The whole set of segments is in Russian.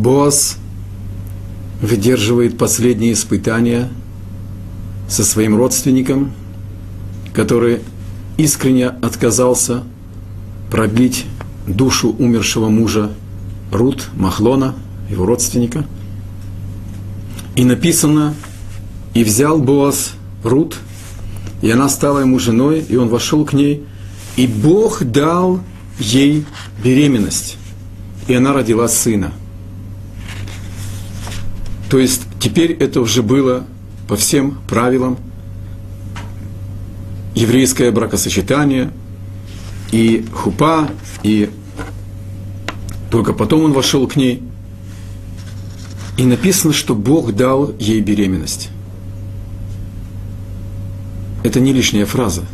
Боас выдерживает последние испытания со своим родственником, который искренне отказался продлить душу умершего мужа Рут Махлона, его родственника. И написано, и взял Боас Рут, и она стала ему женой, и он вошел к ней, и Бог дал ей беременность, и она родила сына. То есть теперь это уже было по всем правилам еврейское бракосочетание, и хупа, и только потом он вошел к ней. И написано, что Бог дал ей беременность. Это не лишняя фраза.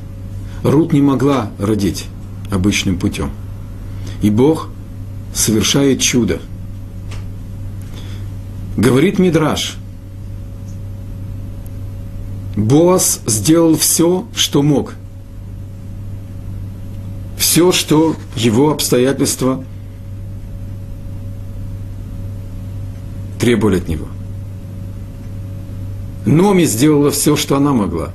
Рут не могла родить обычным путем. И Бог совершает чудо. Говорит Мидраш, Боас сделал все, что мог. Все, что его обстоятельства требовали от него. Номи сделала все, что она могла.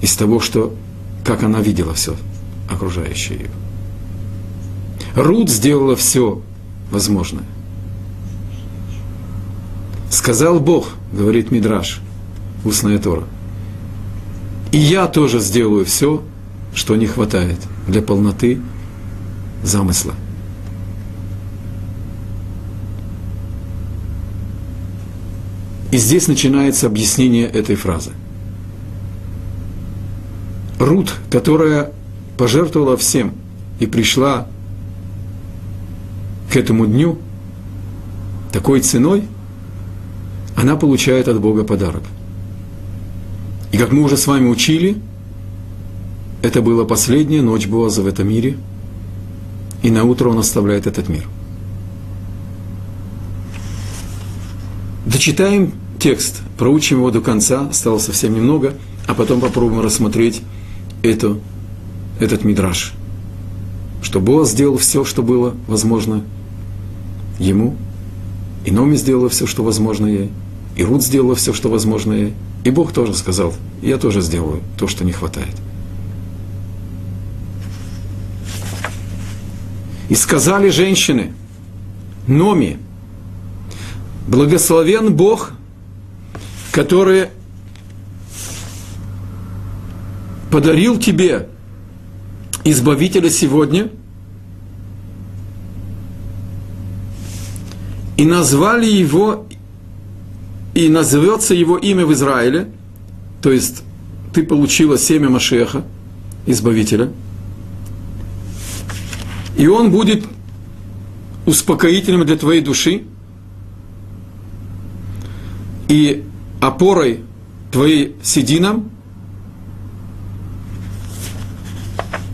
Из того, что, как она видела все окружающее ее. Рут сделала все возможное. Сказал Бог, говорит Мидраш, устная Тора. И я тоже сделаю все, что не хватает для полноты замысла – И здесь начинается объяснение этой фразы. Рут, которая пожертвовала всем и пришла к этому дню такой ценой, она получает от Бога подарок. И как мы уже с вами учили, это была последняя ночь Боаза в этом мире, и на утро он оставляет этот мир – Дочитаем текст, проучим его до конца, осталось совсем немного, а потом попробуем рассмотреть эту, этот мидраж. Что Боаз сделал все, что было возможно ему, и Номи сделала все, что возможно ей, и Рут сделала все, что возможно и Бог тоже сказал, я тоже сделаю то, что не хватает. И сказали женщины, Номи, Благословен Бог, который подарил тебе Избавителя сегодня и назвали его, и назовется его имя в Израиле, то есть ты получила семя Машеха, Избавителя, и он будет успокоителем для твоей души – и опорой твоей сединам,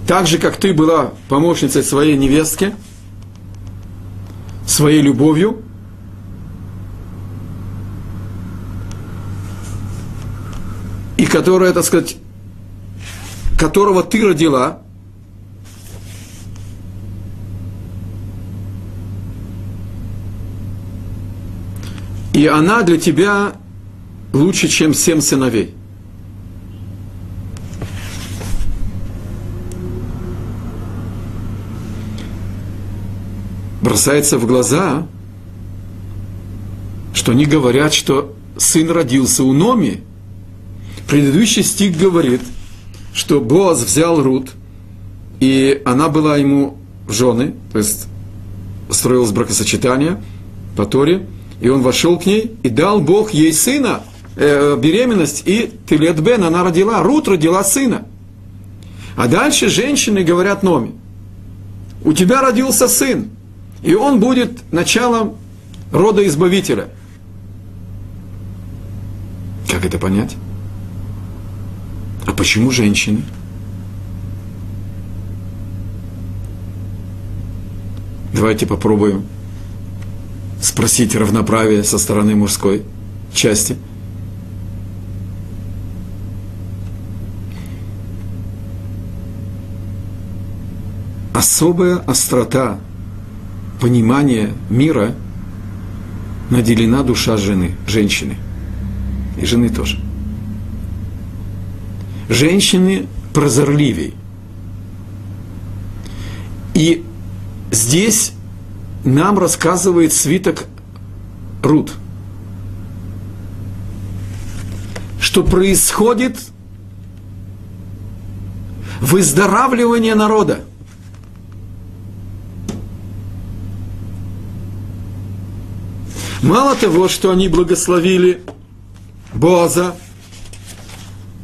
так же, как ты была помощницей своей невестки, своей любовью, и которая, так сказать, которого ты родила, И она для тебя лучше, чем семь сыновей. Бросается в глаза, что они говорят, что сын родился у Номи. Предыдущий стих говорит, что Боаз взял Рут, и она была ему в жены, то есть строилось бракосочетание по Торе – и он вошел к ней, и дал Бог ей сына, э, беременность, и Телет Бен, она родила, Рут родила сына. А дальше женщины говорят Номи, у тебя родился сын, и он будет началом рода избавителя. Как это понять? А почему женщины? Давайте попробуем спросить равноправие со стороны мужской части. Особая острота понимания мира наделена душа жены, женщины. И жены тоже. Женщины прозорливей. И здесь нам рассказывает свиток Рут, что происходит выздоравливание народа. Мало того, что они благословили Боза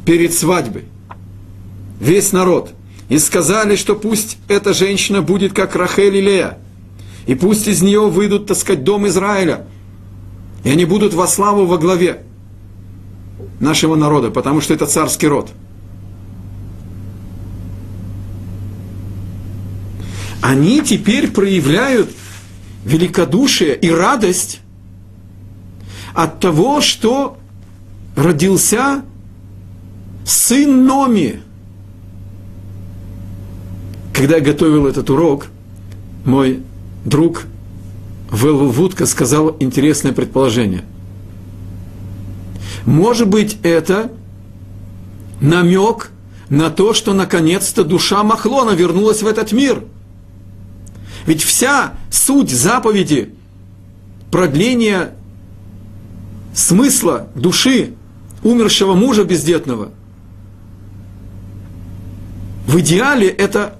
перед свадьбой, весь народ, и сказали, что пусть эта женщина будет как Рахель и Лея, и пусть из нее выйдут, так сказать, дом Израиля, и они будут во славу во главе нашего народа, потому что это царский род. Они теперь проявляют великодушие и радость от того, что родился сын Номи. Когда я готовил этот урок, мой друг Велвел Вудка сказал интересное предположение. Может быть, это намек на то, что наконец-то душа Махлона вернулась в этот мир. Ведь вся суть заповеди продления смысла души умершего мужа бездетного в идеале это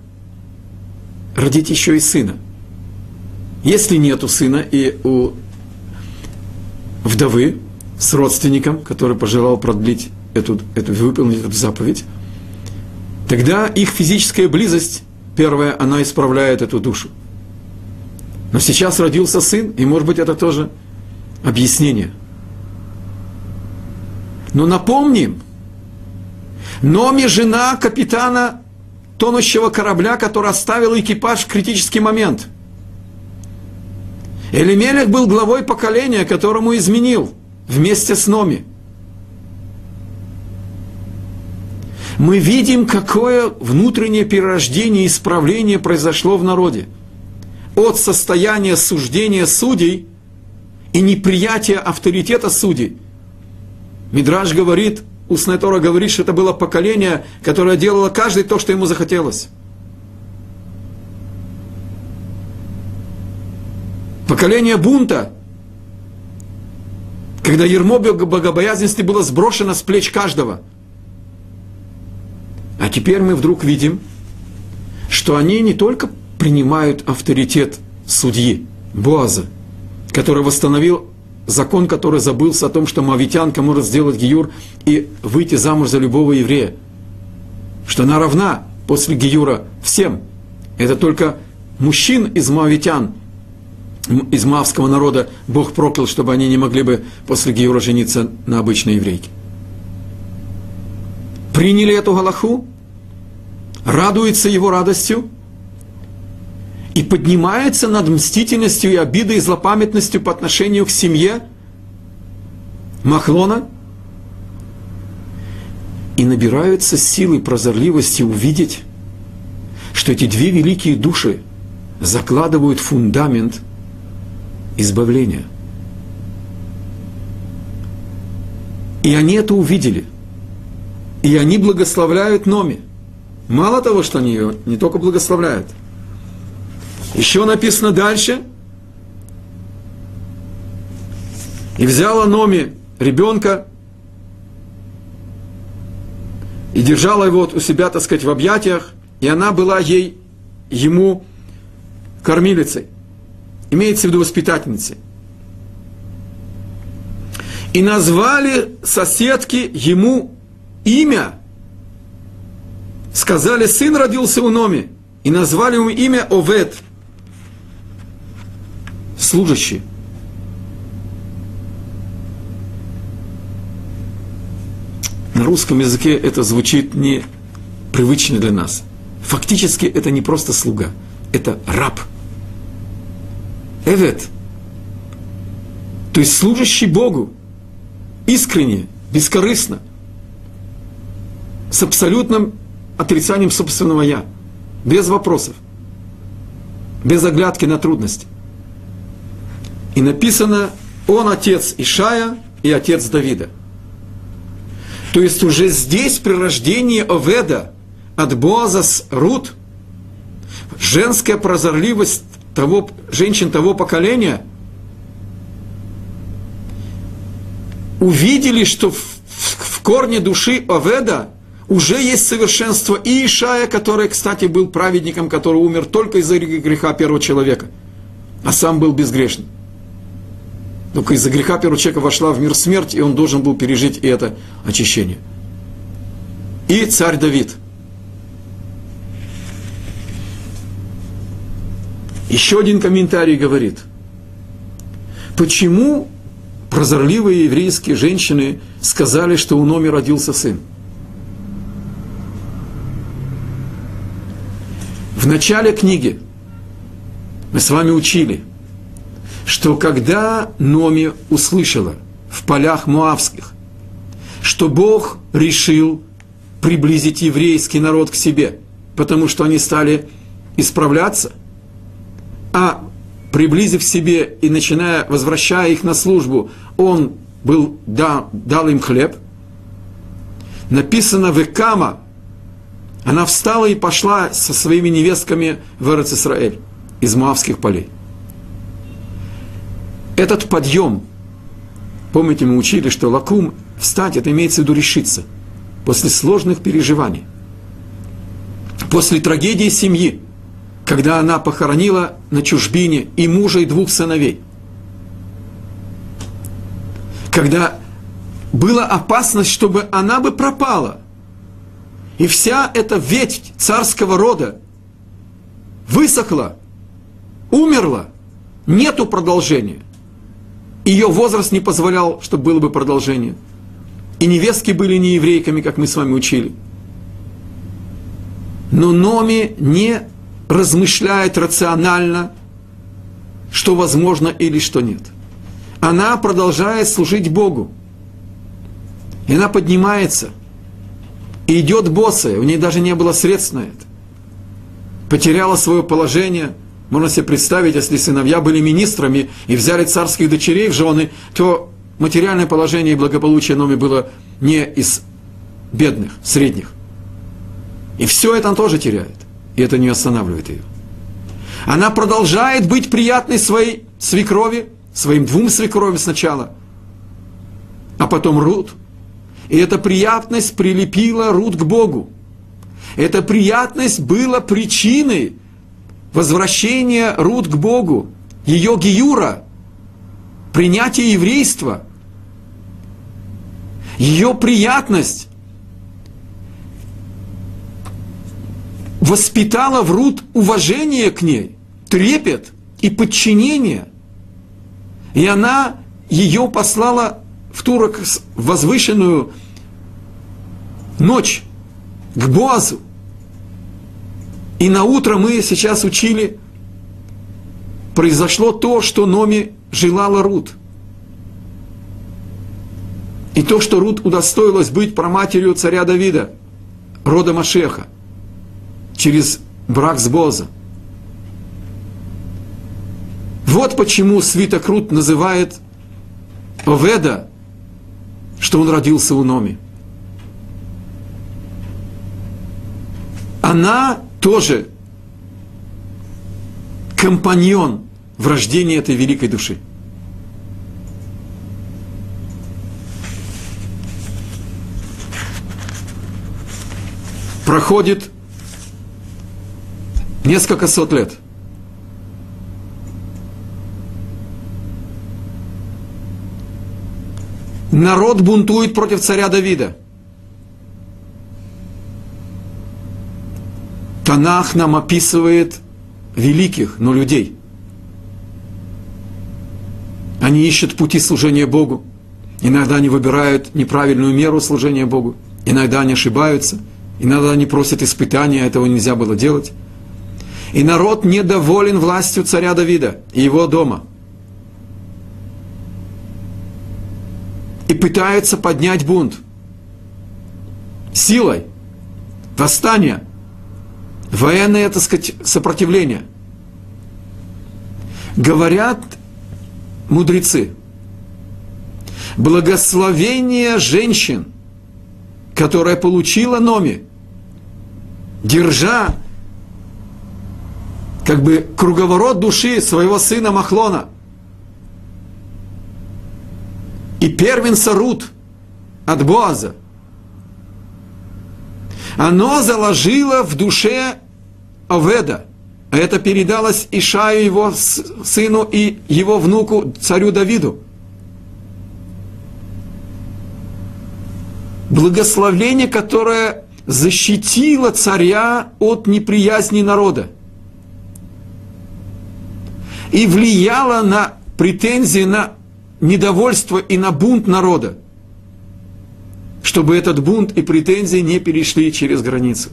родить еще и сына. Если нету сына и у вдовы с родственником, который пожелал продлить эту, эту выполнить эту заповедь, тогда их физическая близость, первая, она исправляет эту душу. Но сейчас родился сын, и может быть это тоже объяснение. Но напомним, Номи жена капитана тонущего корабля, который оставил экипаж в критический момент. Элимелех был главой поколения, которому изменил вместе с Номи. Мы видим, какое внутреннее перерождение и исправление произошло в народе. От состояния суждения судей и неприятия авторитета судей. Мидраж говорит – устная Тора говорит, что это было поколение, которое делало каждый то, что ему захотелось. Поколение бунта, когда ермо богобоязненности было сброшено с плеч каждого. А теперь мы вдруг видим, что они не только принимают авторитет судьи, Боаза, который восстановил закон, который забылся о том, что мавитянка может сделать гиюр и выйти замуж за любого еврея. Что она равна после гиюра всем. Это только мужчин из мавитян, из мавского народа Бог проклял, чтобы они не могли бы после гиюра жениться на обычной еврейке. Приняли эту галаху, радуется его радостью и поднимается над мстительностью и обидой и злопамятностью по отношению к семье Махлона и набираются силы прозорливости увидеть, что эти две великие души закладывают фундамент избавления. И они это увидели. И они благословляют Номи. Мало того, что они ее не только благословляют – еще написано дальше. И взяла Номи ребенка и держала его у себя, так сказать, в объятиях, и она была ей, ему кормилицей. Имеется в виду воспитательницей. И назвали соседки ему имя. Сказали, сын родился у Номи. И назвали ему имя Овет – служащие. На русском языке это звучит не привычно для нас. Фактически это не просто слуга, это раб. Эвет. То есть служащий Богу, искренне, бескорыстно, с абсолютным отрицанием собственного «я», без вопросов, без оглядки на трудности – и написано Он отец Ишая и отец Давида. То есть уже здесь при рождении Оведа от Боаза с Рут, женская прозорливость того, женщин того поколения увидели, что в, в, в корне души Оведа уже есть совершенство и Ишая, который, кстати, был праведником, который умер только из-за греха первого человека, а сам был безгрешным. Только из-за греха первого человека вошла в мир смерть, и он должен был пережить и это очищение. И царь Давид. Еще один комментарий говорит, почему прозорливые еврейские женщины сказали, что у Номи родился сын. В начале книги мы с вами учили, что когда Номи услышала в полях Муавских, что Бог решил приблизить еврейский народ к себе, потому что они стали исправляться, а приблизив себе и начиная, возвращая их на службу, он был, да, дал им хлеб, написано в Экама, она встала и пошла со своими невестками в Эрец Исраэль из Моавских полей. Этот подъем, помните, мы учили, что лакум, встать, это имеется в виду решиться, после сложных переживаний, после трагедии семьи, когда она похоронила на чужбине и мужа, и двух сыновей. Когда была опасность, чтобы она бы пропала – и вся эта ветвь царского рода высохла, умерла, нету продолжения. Ее возраст не позволял, чтобы было бы продолжение. И невестки были не еврейками, как мы с вами учили. Но Номи не размышляет рационально, что возможно или что нет. Она продолжает служить Богу. И она поднимается – и идет босая, у нее даже не было средств на это. Потеряла свое положение. Можно себе представить, если сыновья были министрами и взяли царских дочерей в жены, то материальное положение и благополучие Номи было не из бедных, средних. И все это он тоже теряет. И это не останавливает ее. Она продолжает быть приятной своей свекрови, своим двум свекровям сначала, а потом Рут – и эта приятность прилепила Рут к Богу. Эта приятность была причиной возвращения Рут к Богу, ее гиюра, принятия еврейства. Ее приятность воспитала в Рут уважение к ней, трепет и подчинение. И она ее послала в турок возвышенную ночь к Боазу. И на утро мы сейчас учили, произошло то, что Номи желала Рут. И то, что Рут удостоилась быть проматерью царя Давида, рода Машеха, через брак с Боза. Вот почему свиток Рут называет Оведа что он родился у Номи. Она тоже компаньон в рождении этой великой души. Проходит несколько сот лет – Народ бунтует против царя Давида. Танах нам описывает великих, но людей. Они ищут пути служения Богу. Иногда они выбирают неправильную меру служения Богу. Иногда они ошибаются. Иногда они просят испытания, этого нельзя было делать. И народ недоволен властью царя Давида и его дома – и пытается поднять бунт. Силой. Восстание. Военное, так сказать, сопротивление. Говорят мудрецы, Благословение женщин, которая получила Номи, держа как бы круговорот души своего сына Махлона. И первенца Рут от Боаза. Оно заложило в душе Оведа. Это передалось Ишаю, его сыну и его внуку, царю Давиду. Благословление, которое защитило царя от неприязни народа и влияла на претензии, на недовольство и на бунт народа, чтобы этот бунт и претензии не перешли через границу.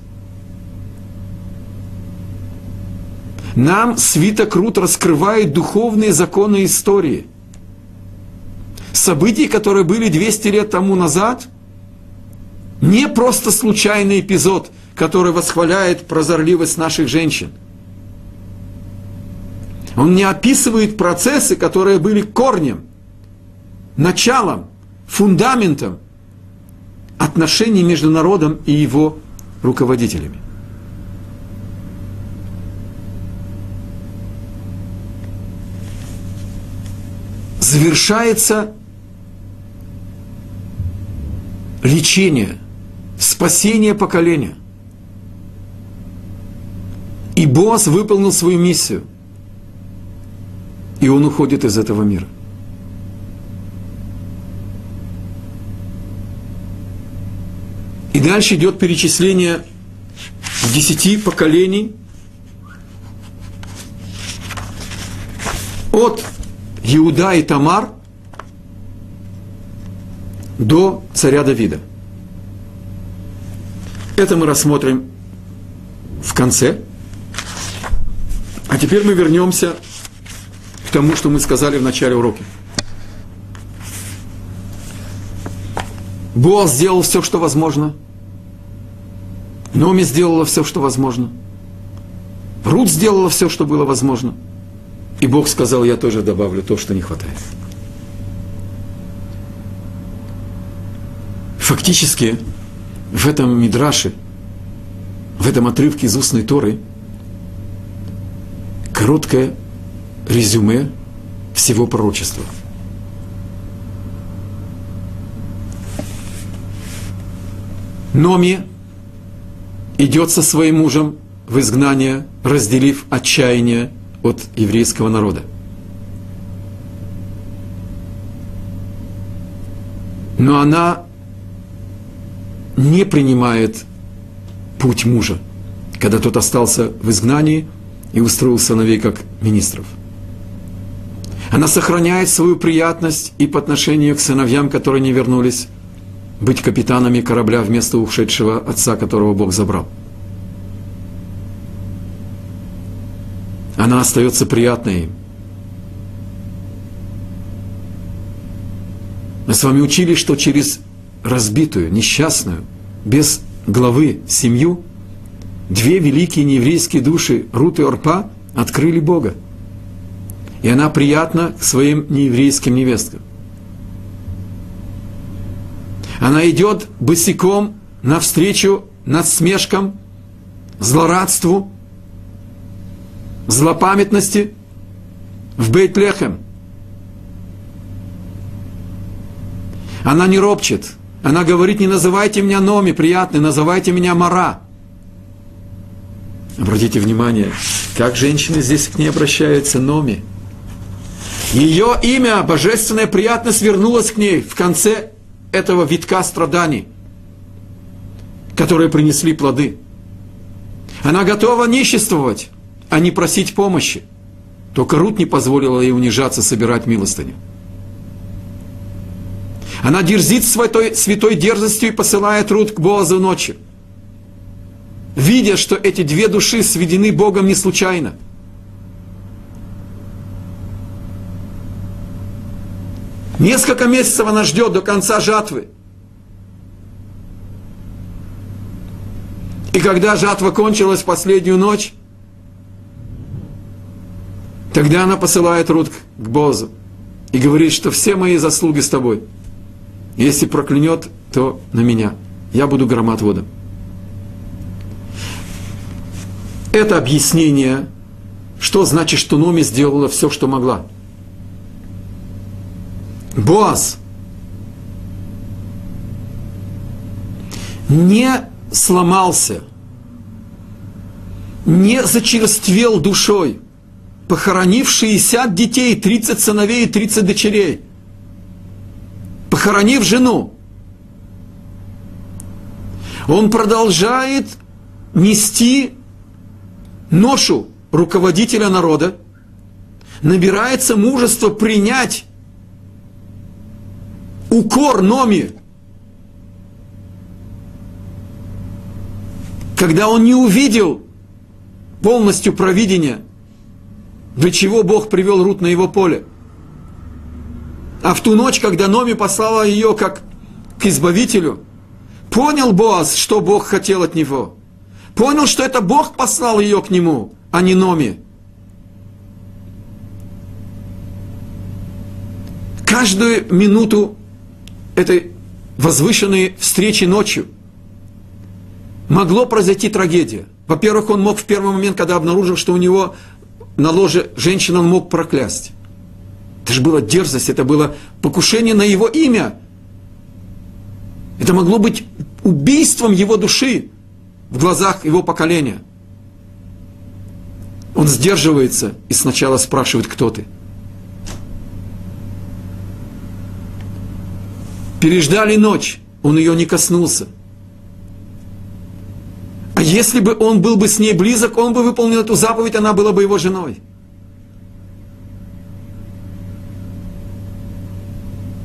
Нам свиток Рут раскрывает духовные законы истории. События, которые были 200 лет тому назад, не просто случайный эпизод, который восхваляет прозорливость наших женщин – он не описывает процессы, которые были корнем, началом, фундаментом отношений между народом и его руководителями. Завершается лечение, спасение поколения. И Босс выполнил свою миссию – и он уходит из этого мира. И дальше идет перечисление десяти поколений от Иуда и Тамар до царя Давида. Это мы рассмотрим в конце. А теперь мы вернемся тому, что мы сказали в начале урока. Бог сделал все, что возможно. Номи сделала все, что возможно. Рут сделала все, что было возможно. И Бог сказал, я тоже добавлю то, что не хватает. Фактически, в этом мидраше, в этом отрывке из устной Торы, короткое резюме всего пророчества. Номи идет со своим мужем в изгнание, разделив отчаяние от еврейского народа. Но она не принимает путь мужа, когда тот остался в изгнании и устроил сыновей как министров. Она сохраняет свою приятность и по отношению к сыновьям, которые не вернулись, быть капитанами корабля вместо ушедшего отца, которого Бог забрал. Она остается приятной. Мы с вами учили, что через разбитую, несчастную, без главы семью, две великие нееврейские души, Рут и Орпа, открыли Бога – и она приятна к своим нееврейским невесткам. Она идет босиком навстречу насмешкам, злорадству, злопамятности в Бейтлехем. Она не ропчет. Она говорит, не называйте меня Номи, приятный, называйте меня Мара. Обратите внимание, как женщины здесь к ней обращаются, Номи – ее имя, божественная приятность, вернулась к ней в конце этого витка страданий, которые принесли плоды. Она готова ниществовать, а не просить помощи. Только Рут не позволила ей унижаться, собирать милостыню. Она дерзит святой, святой дерзостью и посылает Рут к Боазу ночью. Видя, что эти две души сведены Богом не случайно – Несколько месяцев она ждет до конца жатвы. И когда жатва кончилась в последнюю ночь, тогда она посылает Рут к Бозу и говорит, что все мои заслуги с тобой. Если проклянет, то на меня. Я буду громоотводом. Это объяснение, что значит, что Номи сделала все, что могла. Боаз не сломался, не зачерствел душой, похоронив 60 детей, 30 сыновей и 30 дочерей, похоронив жену. Он продолжает нести ношу руководителя народа, набирается мужество принять укор Номи, когда он не увидел полностью провидения, для чего Бог привел Рут на его поле. А в ту ночь, когда Номи послала ее как к избавителю, понял Боаз, что Бог хотел от него – Понял, что это Бог послал ее к нему, а не Номи. Каждую минуту этой возвышенной встречи ночью могло произойти трагедия. Во-первых, он мог в первый момент, когда обнаружил, что у него на ложе женщина, он мог проклясть. Это же была дерзость, это было покушение на его имя. Это могло быть убийством его души в глазах его поколения. Он сдерживается и сначала спрашивает, кто ты. Переждали ночь, он ее не коснулся. А если бы он был бы с ней близок, он бы выполнил эту заповедь, она была бы его женой.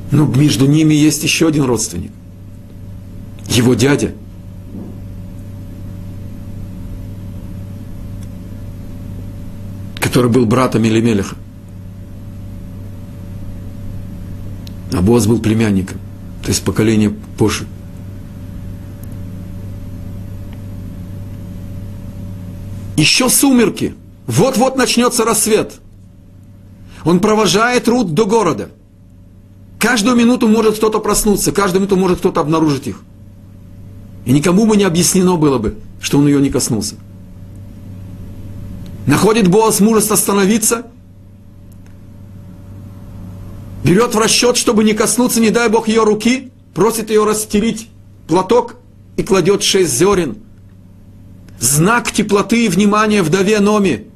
Но между ними есть еще один родственник. Его дядя – который был братом Елемелеха. А Боаз был племянником, то есть поколение позже. Еще сумерки. Вот-вот начнется рассвет. Он провожает Рут до города. Каждую минуту может кто-то проснуться, каждую минуту может кто-то обнаружить их. И никому бы не объяснено было бы, что он ее не коснулся. Находит Боас мужество остановиться, берет в расчет, чтобы не коснуться, не дай Бог, ее руки, просит ее расстелить платок и кладет шесть зерен. Знак теплоты и внимания вдове Номи.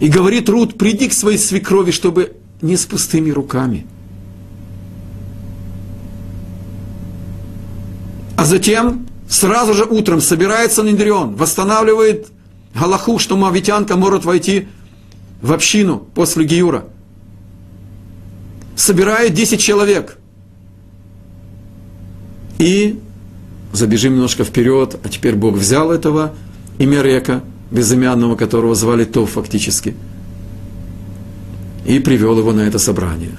И говорит Рут, приди к своей свекрови, чтобы не с пустыми руками. А затем, сразу же утром, собирается Нидрион, восстанавливает Галаху, что мавитянка может войти в общину после Гиюра. Собирает 10 человек. И забежим немножко вперед, а теперь Бог взял этого Имерека, безымянного, которого звали Тов фактически, и привел его на это собрание.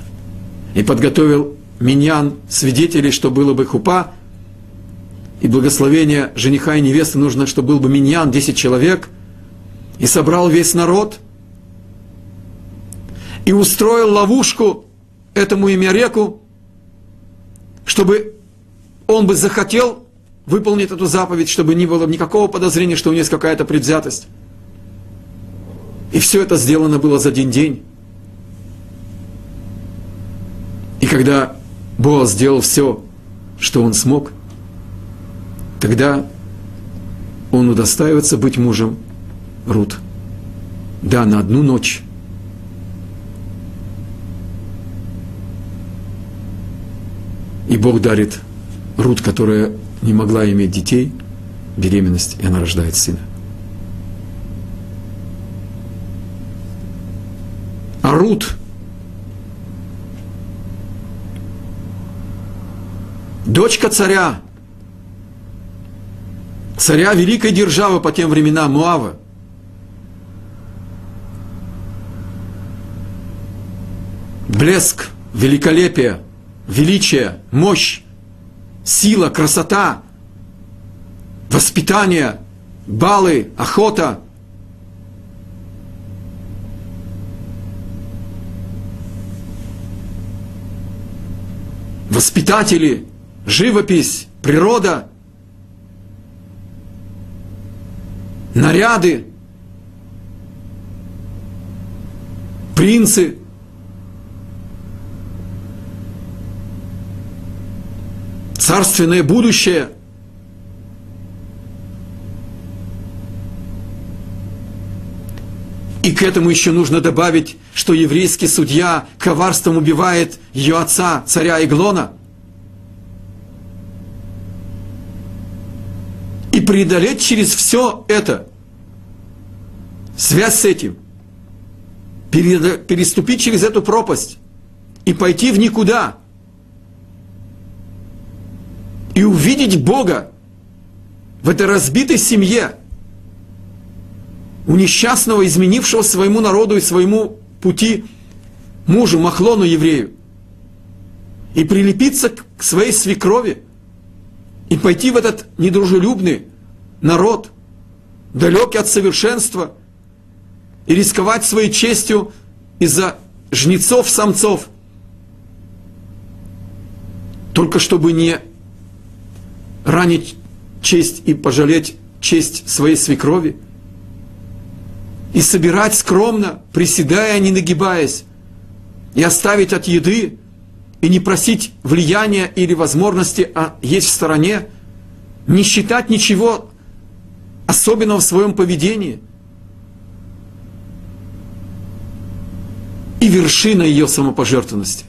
И подготовил миньян, свидетелей, что было бы хупа, и благословение жениха и невесты нужно, чтобы был бы миньян, 10 человек – и собрал весь народ, и устроил ловушку этому Имяреку, чтобы он бы захотел выполнить эту заповедь, чтобы не было никакого подозрения, что у него есть какая-то предвзятость. И все это сделано было за один день. И когда Боаз сделал все, что он смог, тогда он удостаивается быть мужем Рут. Да, на одну ночь. И Бог дарит Рут, которая не могла иметь детей, беременность, и она рождает сына. А Рут, дочка царя, царя великой державы по тем временам Муава – блеск, великолепие, величие, мощь, сила, красота, воспитание, балы, охота. воспитатели, живопись, природа, наряды, принцы. Царственное будущее. И к этому еще нужно добавить, что еврейский судья коварством убивает ее отца, царя Иглона. И преодолеть через все это, связь с этим – переступить через эту пропасть и пойти в никуда. И увидеть Бога в этой разбитой семье, у несчастного, изменившего своему народу и своему пути мужу, Махлону еврею, и прилепиться к своей свекрови, и пойти в этот недружелюбный народ, далекий от совершенства – и рисковать своей честью из-за жнецов-самцов, только чтобы не ранить честь и пожалеть честь своей свекрови, и собирать скромно, приседая, не нагибаясь, и оставить от еды, и не просить влияния или возможности а есть в стороне, не считать ничего особенного в своем поведении – и вершина ее самопожертвованности.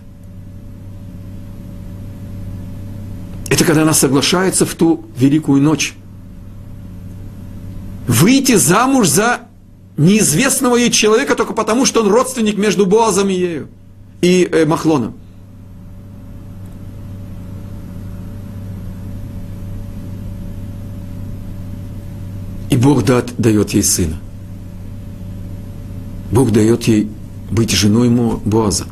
Это когда она соглашается в ту великую ночь. Выйти замуж за неизвестного ей человека только потому, что он родственник между Боазом и ею, и э, Махлоном. И Бог дат, дает ей сына. Бог дает ей быть женой Боаза.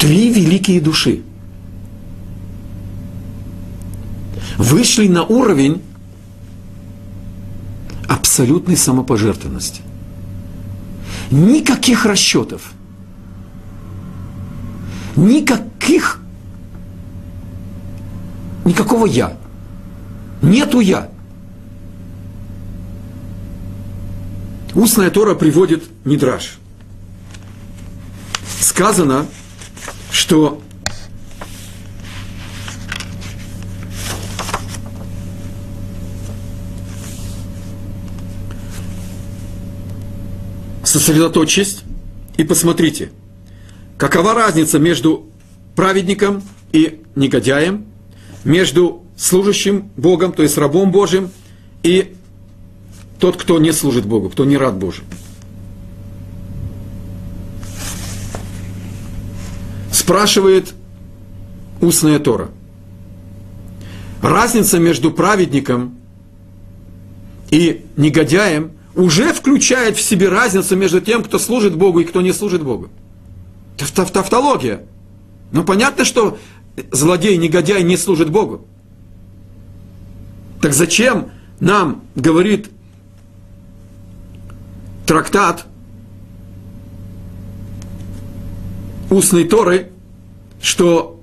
Три великие души вышли на уровень абсолютной самопожертвенности. Никаких расчетов, никаких Никакого я. Нету я. Устная Тора приводит Мидраш. Сказано, что сосредоточьтесь и посмотрите, какова разница между праведником и негодяем, между служащим Богом, то есть рабом Божьим, и тот, кто не служит Богу, кто не рад Божий. Спрашивает устная Тора. Разница между праведником и негодяем уже включает в себе разницу между тем, кто служит Богу и кто не служит Богу. Это тавтология. Ну, понятно, что злодей, негодяй не служит Богу. Так зачем нам говорит трактат устной Торы, что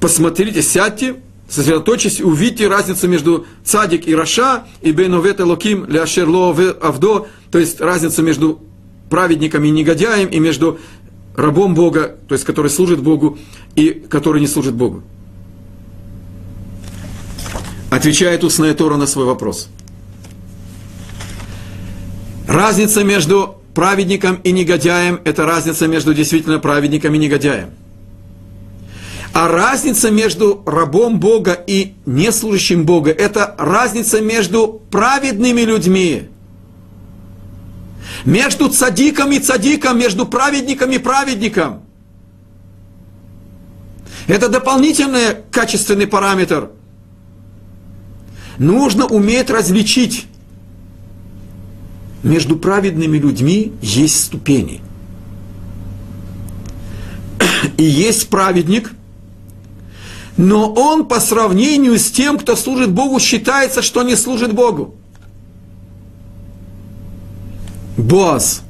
посмотрите, сядьте, сосредоточьтесь, увидите разницу между цадик и раша, и бейновет локим ляшерло авдо, то есть разницу между праведником и негодяем, и между рабом Бога, то есть который служит Богу и который не служит Богу? Отвечает устная Тора на свой вопрос. Разница между праведником и негодяем – это разница между действительно праведником и негодяем. А разница между рабом Бога и неслужащим Бога – это разница между праведными людьми между цадиком и цадиком, между праведником и праведником. Это дополнительный качественный параметр. Нужно уметь различить. Между праведными людьми есть ступени. И есть праведник, Но он по сравнению с тем, кто служит Богу, считается, что не служит Богу. Боаз,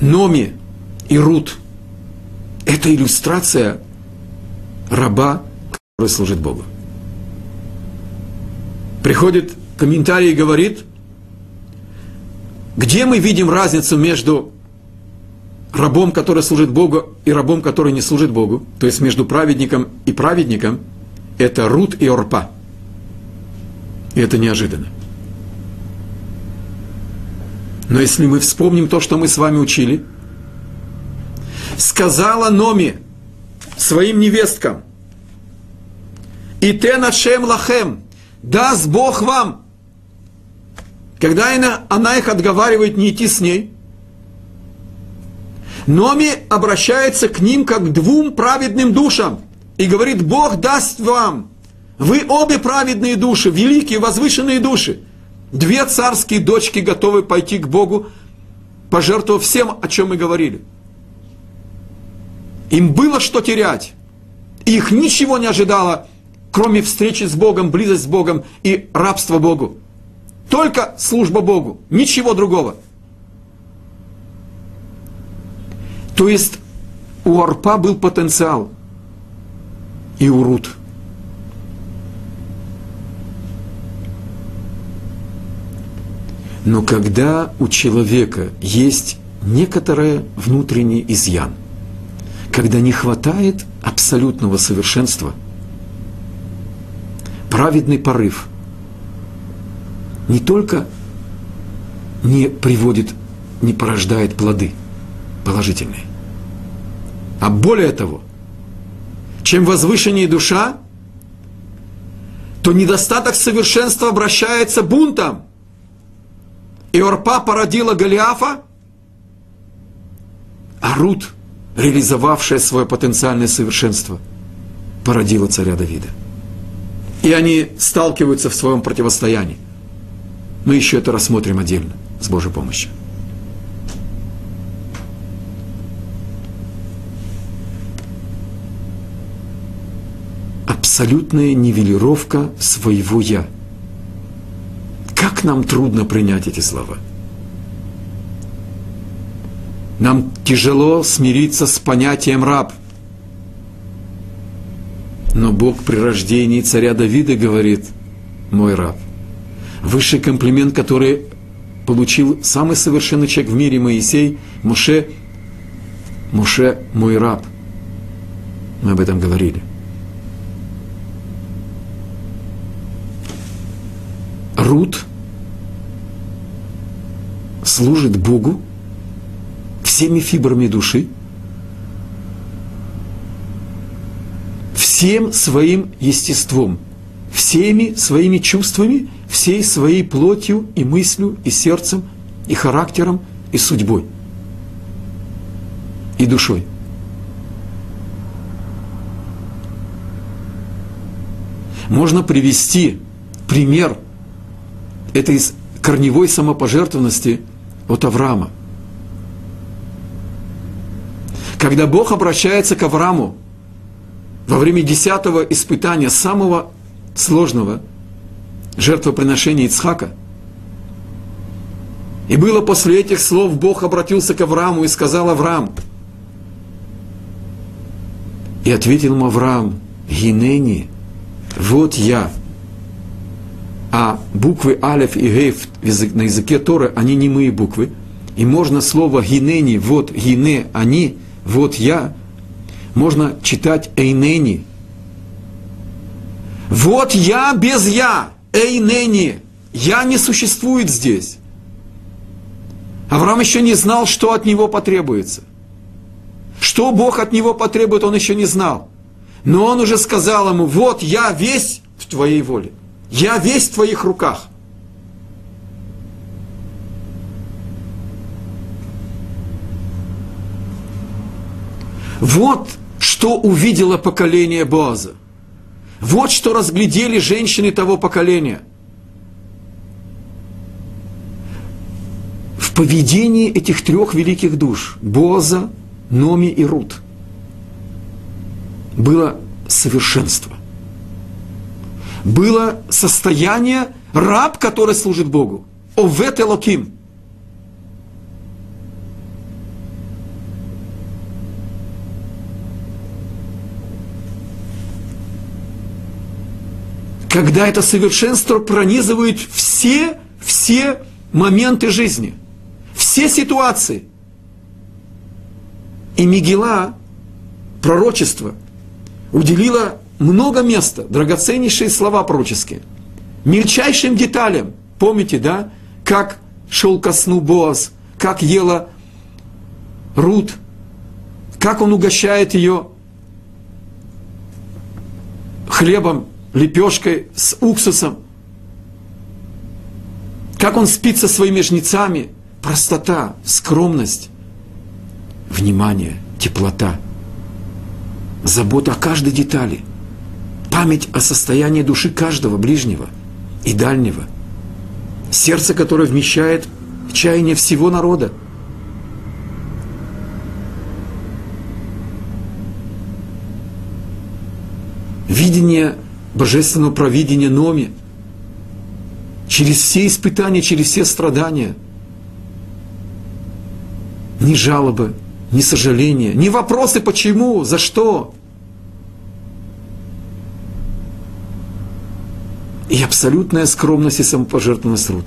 Номи и Рут – это иллюстрация раба, который служит Богу. Приходит комментарий и говорит, где мы видим разницу между рабом, который служит Богу, и рабом, который не служит Богу, то есть между праведником и праведником, это Рут и Орпа. И это неожиданно. Но если мы вспомним то, что мы с вами учили, сказала Номи своим невесткам, и те нашем лахем, даст Бог вам. Когда она, их отговаривает не идти с ней, Номи обращается к ним как к двум праведным душам и говорит, Бог даст вам. Вы обе праведные души, великие, возвышенные души. Две царские дочки готовы пойти к Богу, пожертвовав всем, о чем мы говорили. Им было что терять. И их ничего не ожидало кроме встречи с Богом, близость с Богом и рабство Богу. Только служба Богу, ничего другого. То есть у Арпа был потенциал и у Рут. Но когда у человека есть некоторое внутренний изъян, когда не хватает абсолютного совершенства – праведный порыв не только не приводит, не порождает плоды положительные, а более того, чем возвышеннее душа, то недостаток совершенства обращается бунтом. И Орпа породила Голиафа, а Рут, реализовавшая свое потенциальное совершенство, породила царя Давида и они сталкиваются в своем противостоянии. Мы еще это рассмотрим отдельно, с Божьей помощью. Абсолютная нивелировка своего «я». Как нам трудно принять эти слова. Нам тяжело смириться с понятием «раб», но Бог при рождении царя Давида говорит, мой раб. Высший комплимент, который получил самый совершенный человек в мире Моисей, Муше, Муше мой раб. Мы об этом говорили. Рут служит Богу всеми фибрами души – всем своим естеством, всеми своими чувствами, всей своей плотью и мыслью, и сердцем, и характером, и судьбой, и душой. Можно привести пример этой корневой самопожертвованности от Авраама. Когда Бог обращается к Аврааму во время десятого испытания, самого сложного жертвоприношения Ицхака. И было после этих слов, Бог обратился к Аврааму и сказал Авраам, и ответил ему Авраам, Гинени, вот я. А буквы Алеф и Гейф на языке Торы, они не мои буквы. И можно слово Гинени, вот Гине, они, вот я, можно читать «эйнени». Вот я без я, «эйнени». Я не существует здесь. Авраам еще не знал, что от него потребуется. Что Бог от него потребует, он еще не знал. Но он уже сказал ему, вот я весь в твоей воле. Я весь в твоих руках. Вот что увидело поколение Боаза. Вот что разглядели женщины того поколения. В поведении этих трех великих душ, Боаза, Номи и Рут, было совершенство. Было состояние раб, который служит Богу. Овет Элоким. Когда это совершенство пронизывает все, все моменты жизни, все ситуации. И Мигела, пророчество, уделила много места, драгоценнейшие слова пророческие, мельчайшим деталям. Помните, да, как шел ко сну Боаз, как ела Рут, как он угощает ее хлебом, лепешкой с уксусом, как он спит со своими жнецами, простота, скромность, внимание, теплота, забота о каждой детали, память о состоянии души каждого ближнего и дальнего, сердце, которое вмещает чаяние всего народа. Видение божественного провидения Номи через все испытания, через все страдания. Ни жалобы, ни сожаления, ни вопросы почему, за что. И абсолютная скромность и самопожертвованность Рут.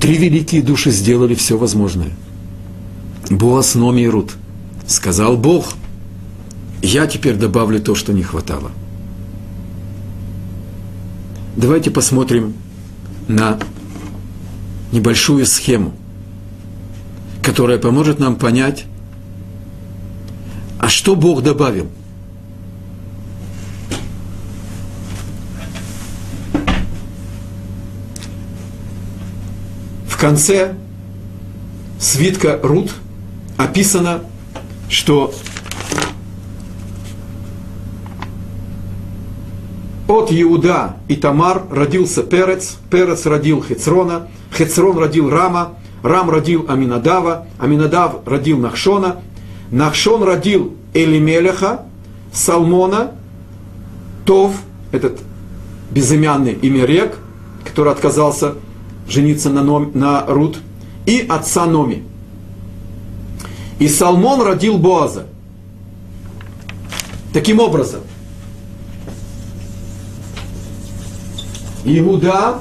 Три великие души сделали все возможное. Боас, Номи и Рут. Сказал Бог, я теперь добавлю то, что не хватало. Давайте посмотрим на небольшую схему, которая поможет нам понять, а что Бог добавил. В конце свитка Рут описано, что от Иуда и Тамар родился Перец, Перец родил Хецрона, Хецрон родил Рама, Рам родил Аминадава, Аминадав родил Нахшона, Нахшон родил Элимелеха, Салмона, Тов, этот безымянный Имерек, который отказался жениться на, Ном, на Рут, и отца Номи. И Салмон родил Боаза. Таким образом, Иуда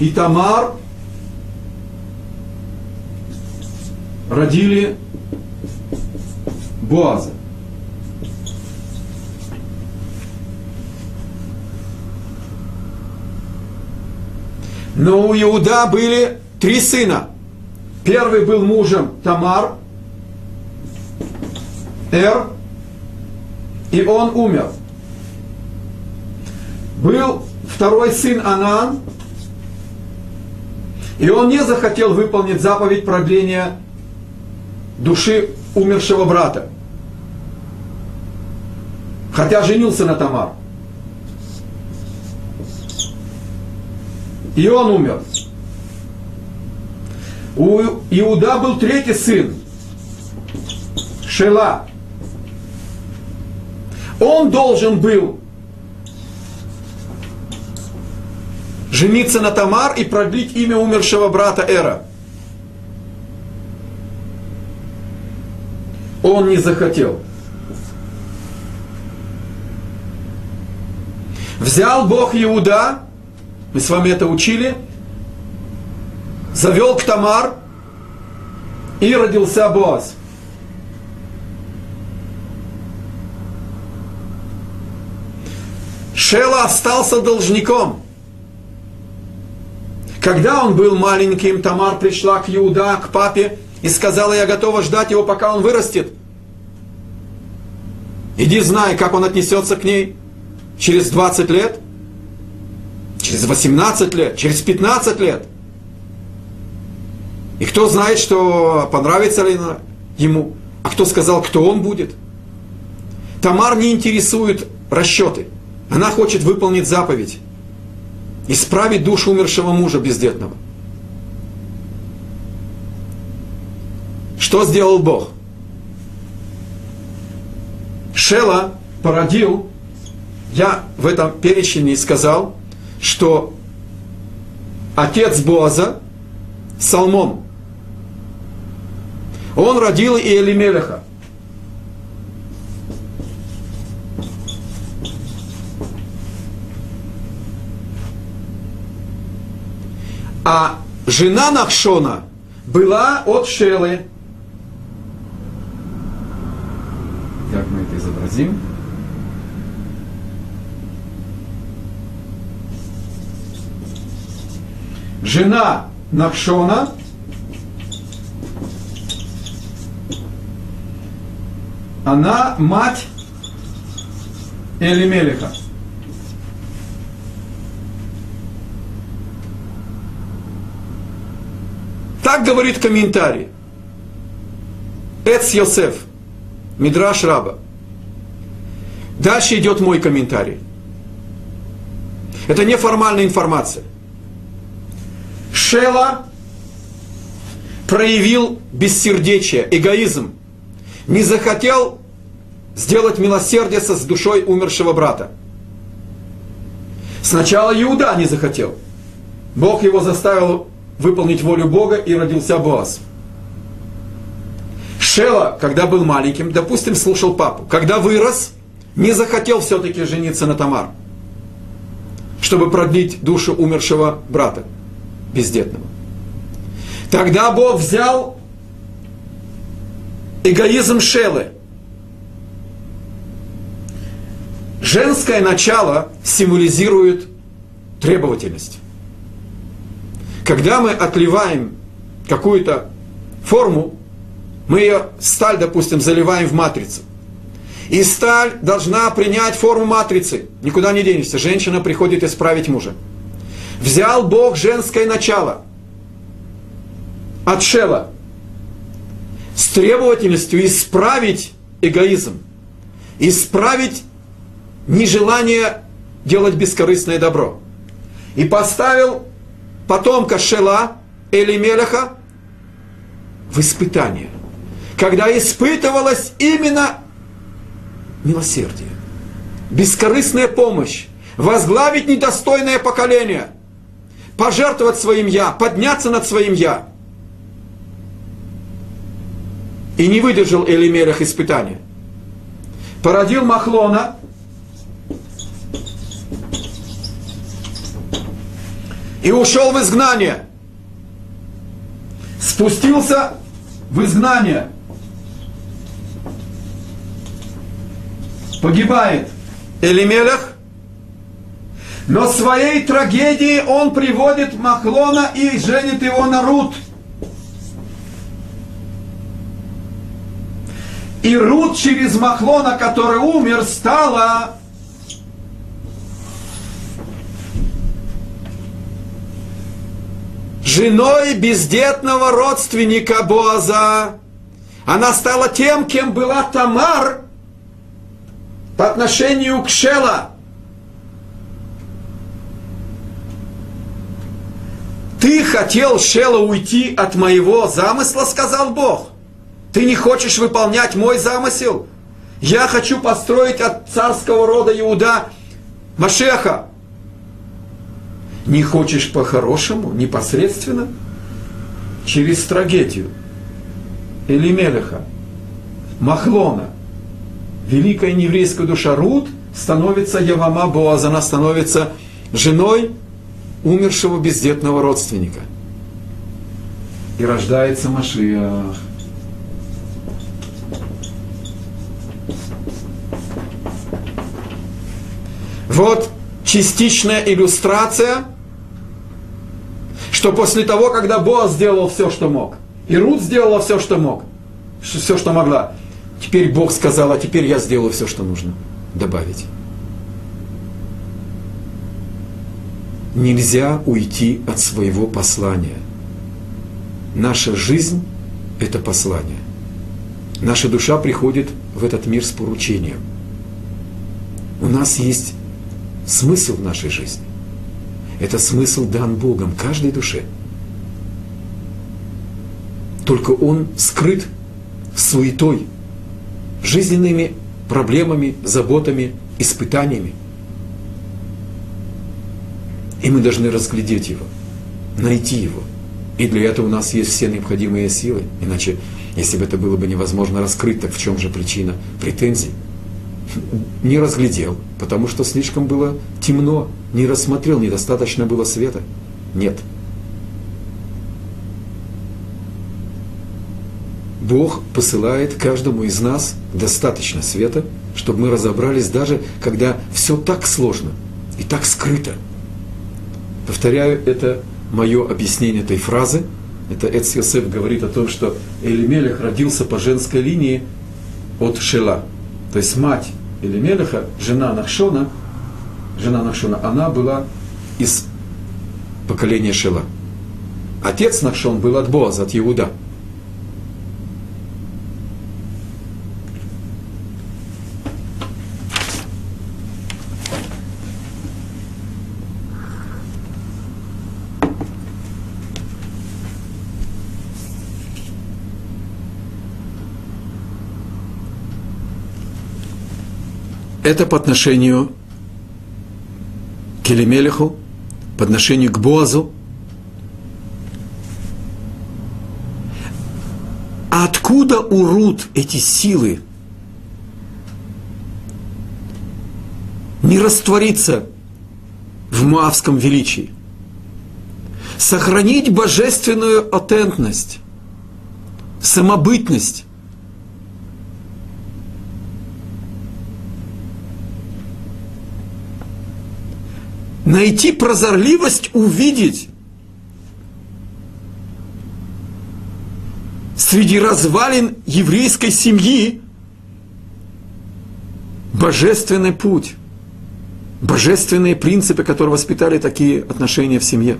и родили Боаза. Но у Иуда были три сына. Первый был мужем Тамар, Эр, и он умер. Был второй сын Анан, и он не захотел выполнить заповедь продления души умершего брата. Хотя женился на Тамар. И он умер. У Иуда был третий сын, Шела. Он должен был жениться на Тамар и продлить имя умершего брата Эра. Он не захотел. Взял Бог Иуда, мы с вами это учили, завел к Тамар и родился Боаз. Шела остался должником. Когда он был маленьким, Тамар пришла к Иуда, к папе, и сказала, я готова ждать его, пока он вырастет. Иди знай, как он отнесется к ней через 20 лет, через 18 лет, через 15 лет. И кто знает, что понравится ли ему, а кто сказал, кто он будет. Тамар не интересует расчеты. Она хочет выполнить заповедь. исправить душу умершего мужа бездетного. Что сделал Бог? Шела породил, я в этом перечне сказал, что отец Боаза, Салмон, он родил и Элимелеха. А жена Нахшона была от Шелы. 1. Жена Навшона она мать Элимелиха. Так говорит комментарий. Эц Йосеф, Мидраш Раба. Дальше идет мой комментарий. Это неформальная информация. Шела проявил бессердечие, эгоизм, не захотел сделать милосердие с душой умершего брата. Сначала Иуда не захотел. Бог его заставил выполнить волю Бога и родился Боаз. Шела, когда был маленьким, допустим, слушал папу. Когда вырос, не захотел все-таки жениться на Тамар, чтобы продлить душу умершего брата, бездетного. Тогда Бог взял эгоизм Шелы. Женское начало символизирует требовательность. Когда мы отливаем какую-то форму, мы ее, сталь, допустим, заливаем в матрицу. И сталь должна принять форму матрицы. Никуда не денешься. Женщина приходит исправить мужа. Взял Бог женское начало от Шела с требовательностью исправить эгоизм, исправить нежелание делать бескорыстное добро. И поставил потомка Шела, Элимелеха, в испытание, когда испытывалось именно милосердие, бескорыстная помощь, возглавить недостойное поколение, пожертвовать своим «я», подняться над своим «я». И не выдержал Элимелех испытания. Породил Махлона – и ушел в изгнание. Спустился в изгнание. Погибает Элимелех, но своей трагедии он приводит Махлона и женит его на Рут. И Рут через Махлона, который умер, стала женой бездетного родственника Боаза. Она стала тем, кем была Тамар по отношению к Шела. Ты хотел, Шела, уйти от моего замысла, сказал Бог. Ты не хочешь выполнять мой замысел? Я хочу построить от царского рода Иуда Машеха, не хочешь по-хорошему, непосредственно, через трагедию Элимелеха, Махлона, великая еврейская душа Рут становится Явама Боаз, она становится женой умершего бездетного родственника. И рождается Машиах. Вот частичная иллюстрация что после того, когда Боаз сделал все, что мог, и Рут сделала все, что мог, все, что могла, теперь Бог сказал, а теперь я сделаю все, что нужно добавить. Нельзя уйти от своего послания. Наша жизнь – это послание. Наша душа приходит в этот мир с поручением. У нас есть смысл в нашей жизни. Это смысл дан Богом каждой душе. Только он скрыт суетой, жизненными проблемами, заботами, испытаниями. И мы должны разглядеть его, найти его. И для этого у нас есть все необходимые силы. Иначе, если бы это было бы невозможно раскрыть, так в чем же причина претензий? Не разглядел, потому что слишком было темно, не рассмотрел, недостаточно было света. Нет. Бог посылает каждому из нас достаточно света, чтобы мы разобрались даже, когда все так сложно и так скрыто. Повторяю, это мое объяснение этой фразы. Это Эц говорит о том, что Элимелех родился по женской линии от Шела. То есть мать Элимелеха, жена Нахшона, жена Нахшона, она была из поколения Шела. Отец Нахшон был от Боаза, от Иуда. Это по отношению к Елемелеху, по отношению к Боазу. А откуда у Рут эти силы не раствориться в маавском величии? Сохранить божественную атентность, самобытность, найти прозорливость, увидеть среди развалин еврейской семьи божественный путь, божественные принципы, которые воспитали такие отношения в семье.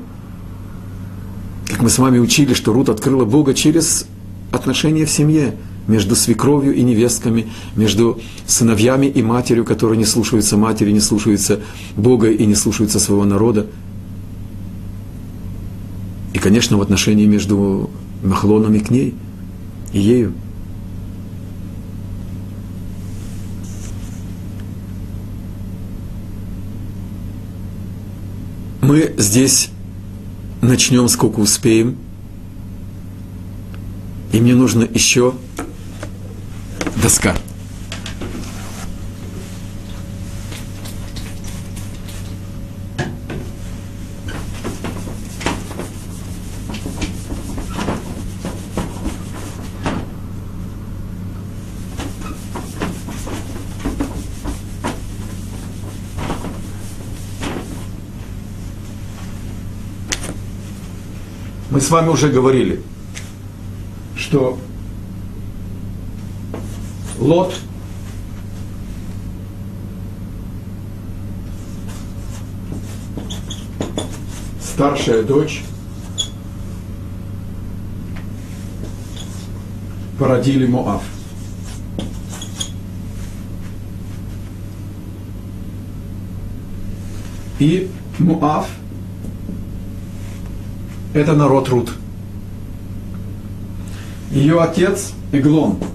Как мы с вами учили, что Рут открыла Бога через отношения в семье – между свекровью и невестками, между сыновьями и матерью, которые не слушаются матери, не слушаются Бога и не слушаются своего народа. И, конечно, в отношении между Махлоном и к ней, и ею. Мы здесь начнем сколько успеем. И мне нужно еще доска. Мы с вами уже говорили, что Лот старшая дочь породили Моав. И Муав – это народ Рут. Ее отец Иглон –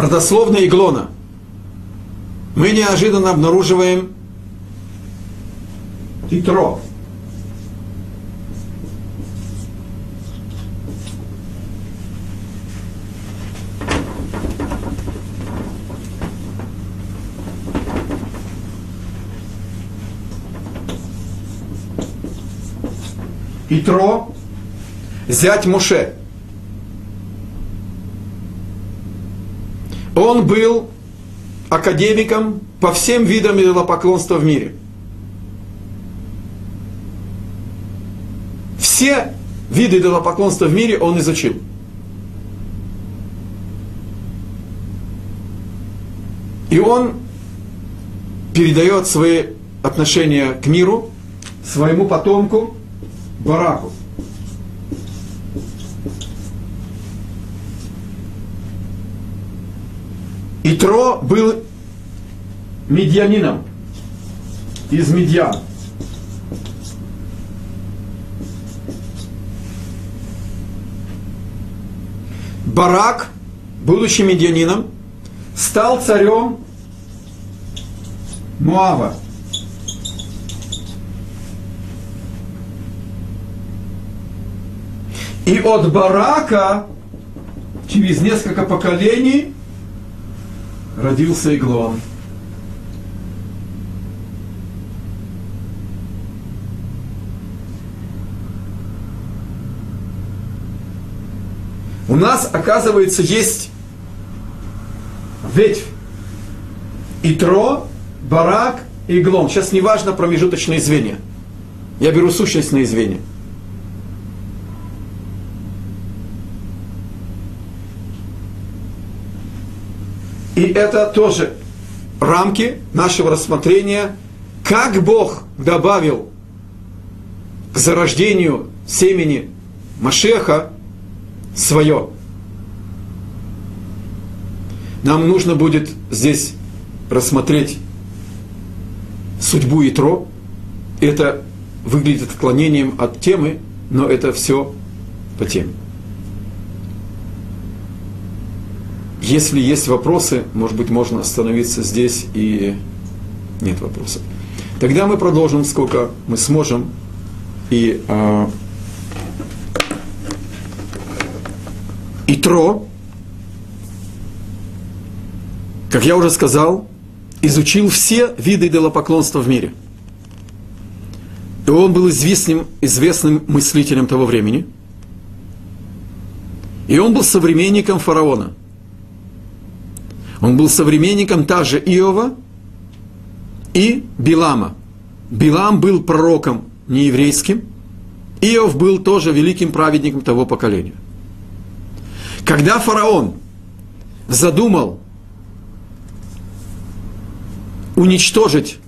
родословная Иглона, мы неожиданно обнаруживаем Титро. Итро, зять Муше – Он был академиком по всем видам идолопоклонства в мире. Все виды идолопоклонства в мире он изучил. И он передает свои отношения к миру своему потомку Бараку. Итро был медианином из Медьян. Барак, будучи медианином, стал царем Муава. И от Барака через несколько поколений родился Иглон. У нас, оказывается, есть ветвь. Итро, Барак и Иглон. Сейчас не важно промежуточные звенья. Я беру сущностные звенья. И это тоже рамки нашего рассмотрения, как Бог добавил к зарождению семени Машеха свое. Нам нужно будет здесь рассмотреть судьбу Итро. Это выглядит отклонением от темы, но это все по теме. Если есть вопросы, может быть, можно остановиться здесь и нет вопросов. Тогда мы продолжим, сколько мы сможем. И а, Итро, как я уже сказал, изучил все виды идолопоклонства в мире. И он был известным, известным мыслителем того времени. И он был современником фараона. Он был современником также Иова и Билама. Билам был пророком нееврейским, Иов был тоже великим праведником того поколения – когда фараон задумал уничтожить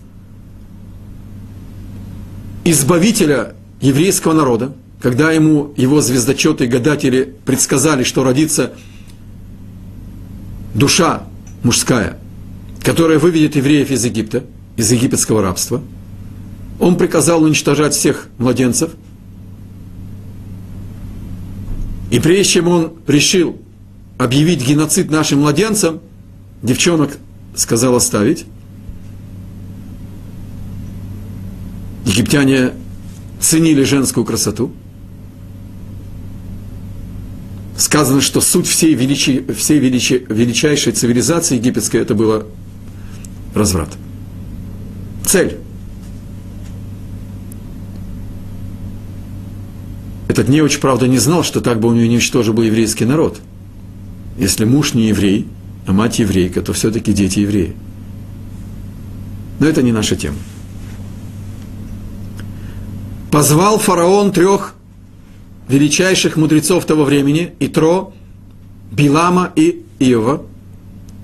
избавителя еврейского народа, когда ему его звездочеты и гадатели предсказали, что родится душа мужская, которая выведет евреев из Египта, из египетского рабства, он приказал уничтожать всех младенцев – И прежде чем он решил объявить геноцид нашим младенцам, девчонок сказал оставить. Египтяне ценили женскую красоту. Сказано, что суть всей, величи, всей величи, величайшей цивилизации египетской это было разврат. Цель Этот неуч, правда, не знал, что так бы у него уничтожил бы еврейский народ. Если муж не еврей, а мать еврейка, то все-таки дети евреи. Но это не наша тема. Позвал фараон трех величайших мудрецов того времени, Итро, Билама и Иова,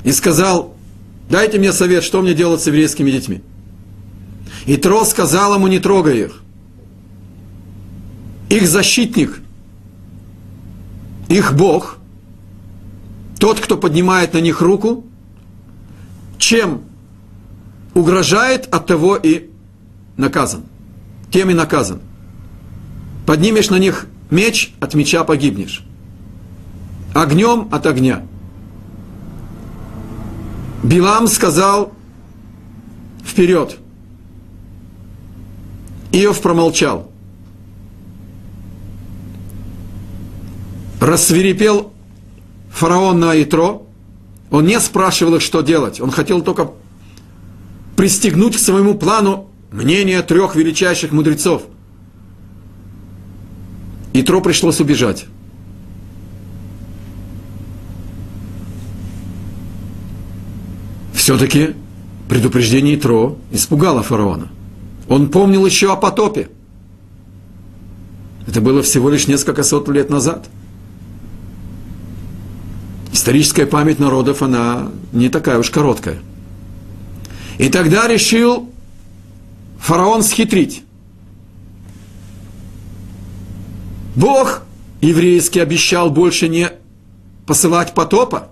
и сказал, дайте мне совет, что мне делать с еврейскими детьми. Итро сказал ему, не трогай их их защитник, их Бог, тот, кто поднимает на них руку, чем угрожает, от того и наказан. Тем и наказан. Поднимешь на них меч, от меча погибнешь. Огнем от огня. Билам сказал вперед. Иов промолчал. рассверепел фараон на Итро, он не спрашивал их, что делать. Он хотел только пристегнуть к своему плану мнение трех величайших мудрецов. Итро пришлось убежать. Все-таки предупреждение Итро испугало фараона. Он помнил еще о потопе. Это было всего лишь несколько сот лет назад – историческая память народов, она не такая уж короткая. И тогда решил фараон схитрить. Бог еврейский обещал больше не посылать потопа,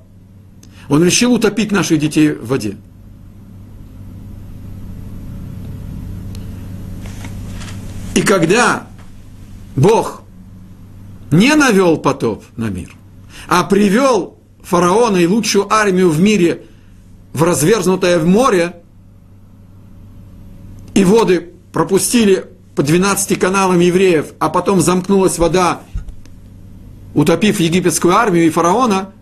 Он решил утопить наших детей в воде. И когда Бог не навел потоп на мир, а привел фараона и лучшую армию в мире в разверзнутое в море, и воды пропустили по 12 каналам евреев, а потом замкнулась вода, утопив египетскую армию и фараона,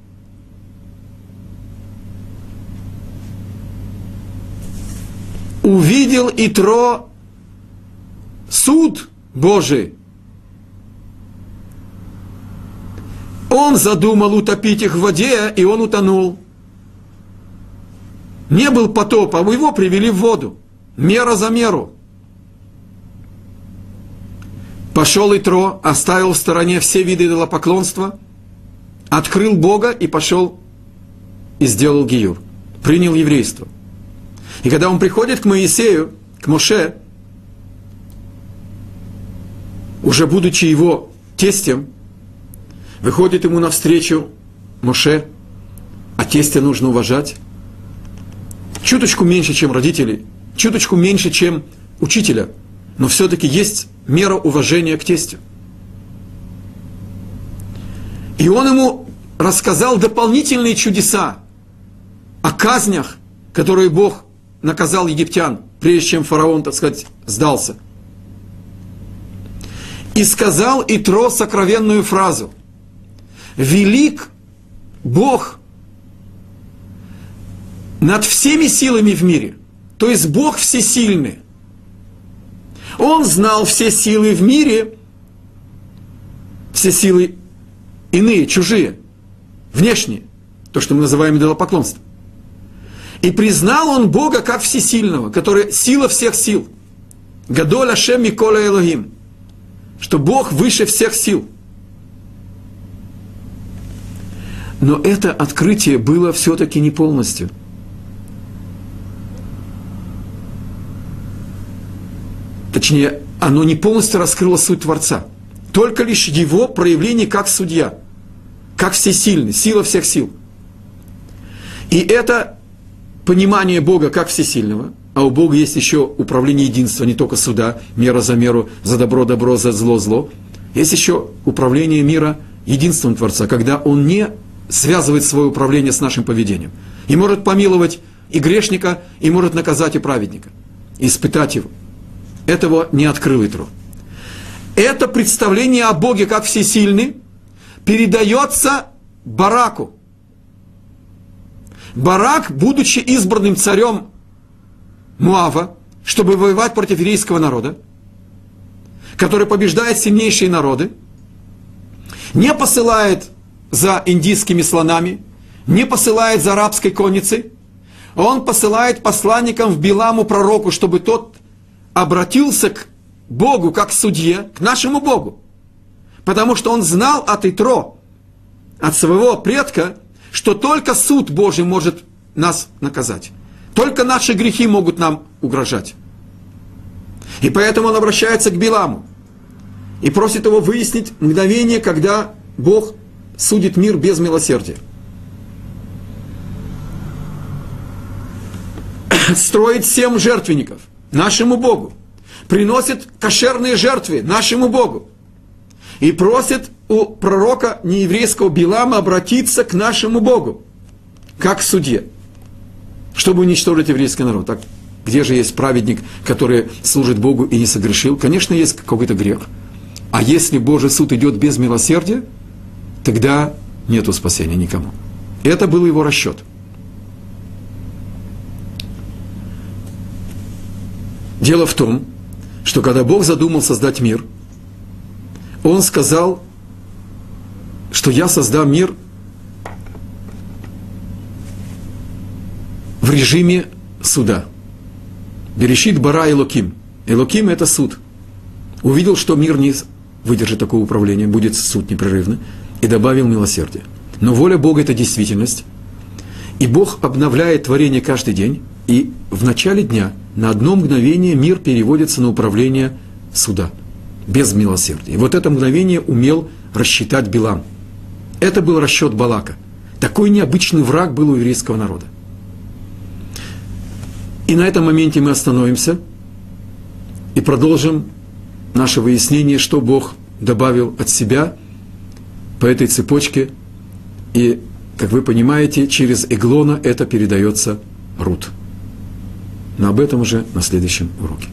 увидел Итро суд Божий. Он задумал утопить их в воде, и он утонул. Не был потоп, а его привели в воду. Мера за меру. Пошел Итро, оставил в стороне все виды идолопоклонства, открыл Бога и пошел и сделал Гиюр. Принял еврейство. И когда он приходит к Моисею, к Моше, уже будучи его тестем, выходит ему навстречу Моше, а тестя нужно уважать, чуточку меньше, чем родители, чуточку меньше, чем учителя, но все-таки есть мера уважения к тестю. И он ему рассказал дополнительные чудеса о казнях, которые Бог наказал египтян, прежде чем фараон, так сказать, сдался – и сказал Итро сокровенную фразу. Велик Бог над всеми силами в мире. То есть Бог всесильный. Он знал все силы в мире, все силы иные, чужие, внешние, то, что мы называем идолопоклонством. И признал он Бога как всесильного, который сила всех сил. Гадоль Ашем Микола Элогим что Бог выше всех сил. Но это открытие было все-таки не полностью. Точнее, оно не полностью раскрыло суть Творца. Только лишь его проявление как судья, как всесильный, сила всех сил. И это понимание Бога как всесильного – а у Бога есть еще управление единства, не только суда, мера за меру, за добро добро, за зло зло. Есть еще управление мира единством Творца, когда Он не связывает свое управление с нашим поведением. И может помиловать и грешника, и может наказать и праведника, испытать его. Этого не открыл Итро. Это представление о Боге как всесильный передается Бараку. Барак, будучи избранным царем Муава, чтобы воевать против еврейского народа, который побеждает сильнейшие народы, не посылает за индийскими слонами, не посылает за арабской конницей, он посылает посланникам в Биламу пророку, чтобы тот обратился к Богу как к судье, к нашему Богу. Потому что он знал от Итро, от своего предка, что только суд Божий может нас наказать. Только наши грехи могут нам угрожать. И поэтому он обращается к Биламу и просит его выяснить мгновение, когда Бог судит мир без милосердия. Строит семь жертвенников нашему Богу. Приносит кошерные жертвы нашему Богу. И просит у пророка нееврейского Билама обратиться к нашему Богу, как к судье чтобы уничтожить еврейский народ. Так где же есть праведник, который служит Богу и не согрешил? Конечно, есть какой-то грех. А если Божий суд идет без милосердия, тогда нету спасения никому. Это был его расчет. Дело в том, что когда Бог задумал создать мир, Он сказал, что я создам мир в режиме суда. Берешит бара Элоким. Элоким – это суд. Увидел, что мир не выдержит такого управления, будет суд непрерывно, и добавил милосердие. Но воля Бога – это действительность. И Бог обновляет творение каждый день, и в начале дня на одно мгновение мир переводится на управление суда, без милосердия. И вот это мгновение умел рассчитать Билам. Это был расчет Балака – Такой необычный враг был у еврейского народа. И на этом моменте мы остановимся и продолжим наше выяснение, что Бог добавил от себя по этой цепочке. И, как вы понимаете, через Эглона это передается Рут. Но об этом уже на следующем уроке.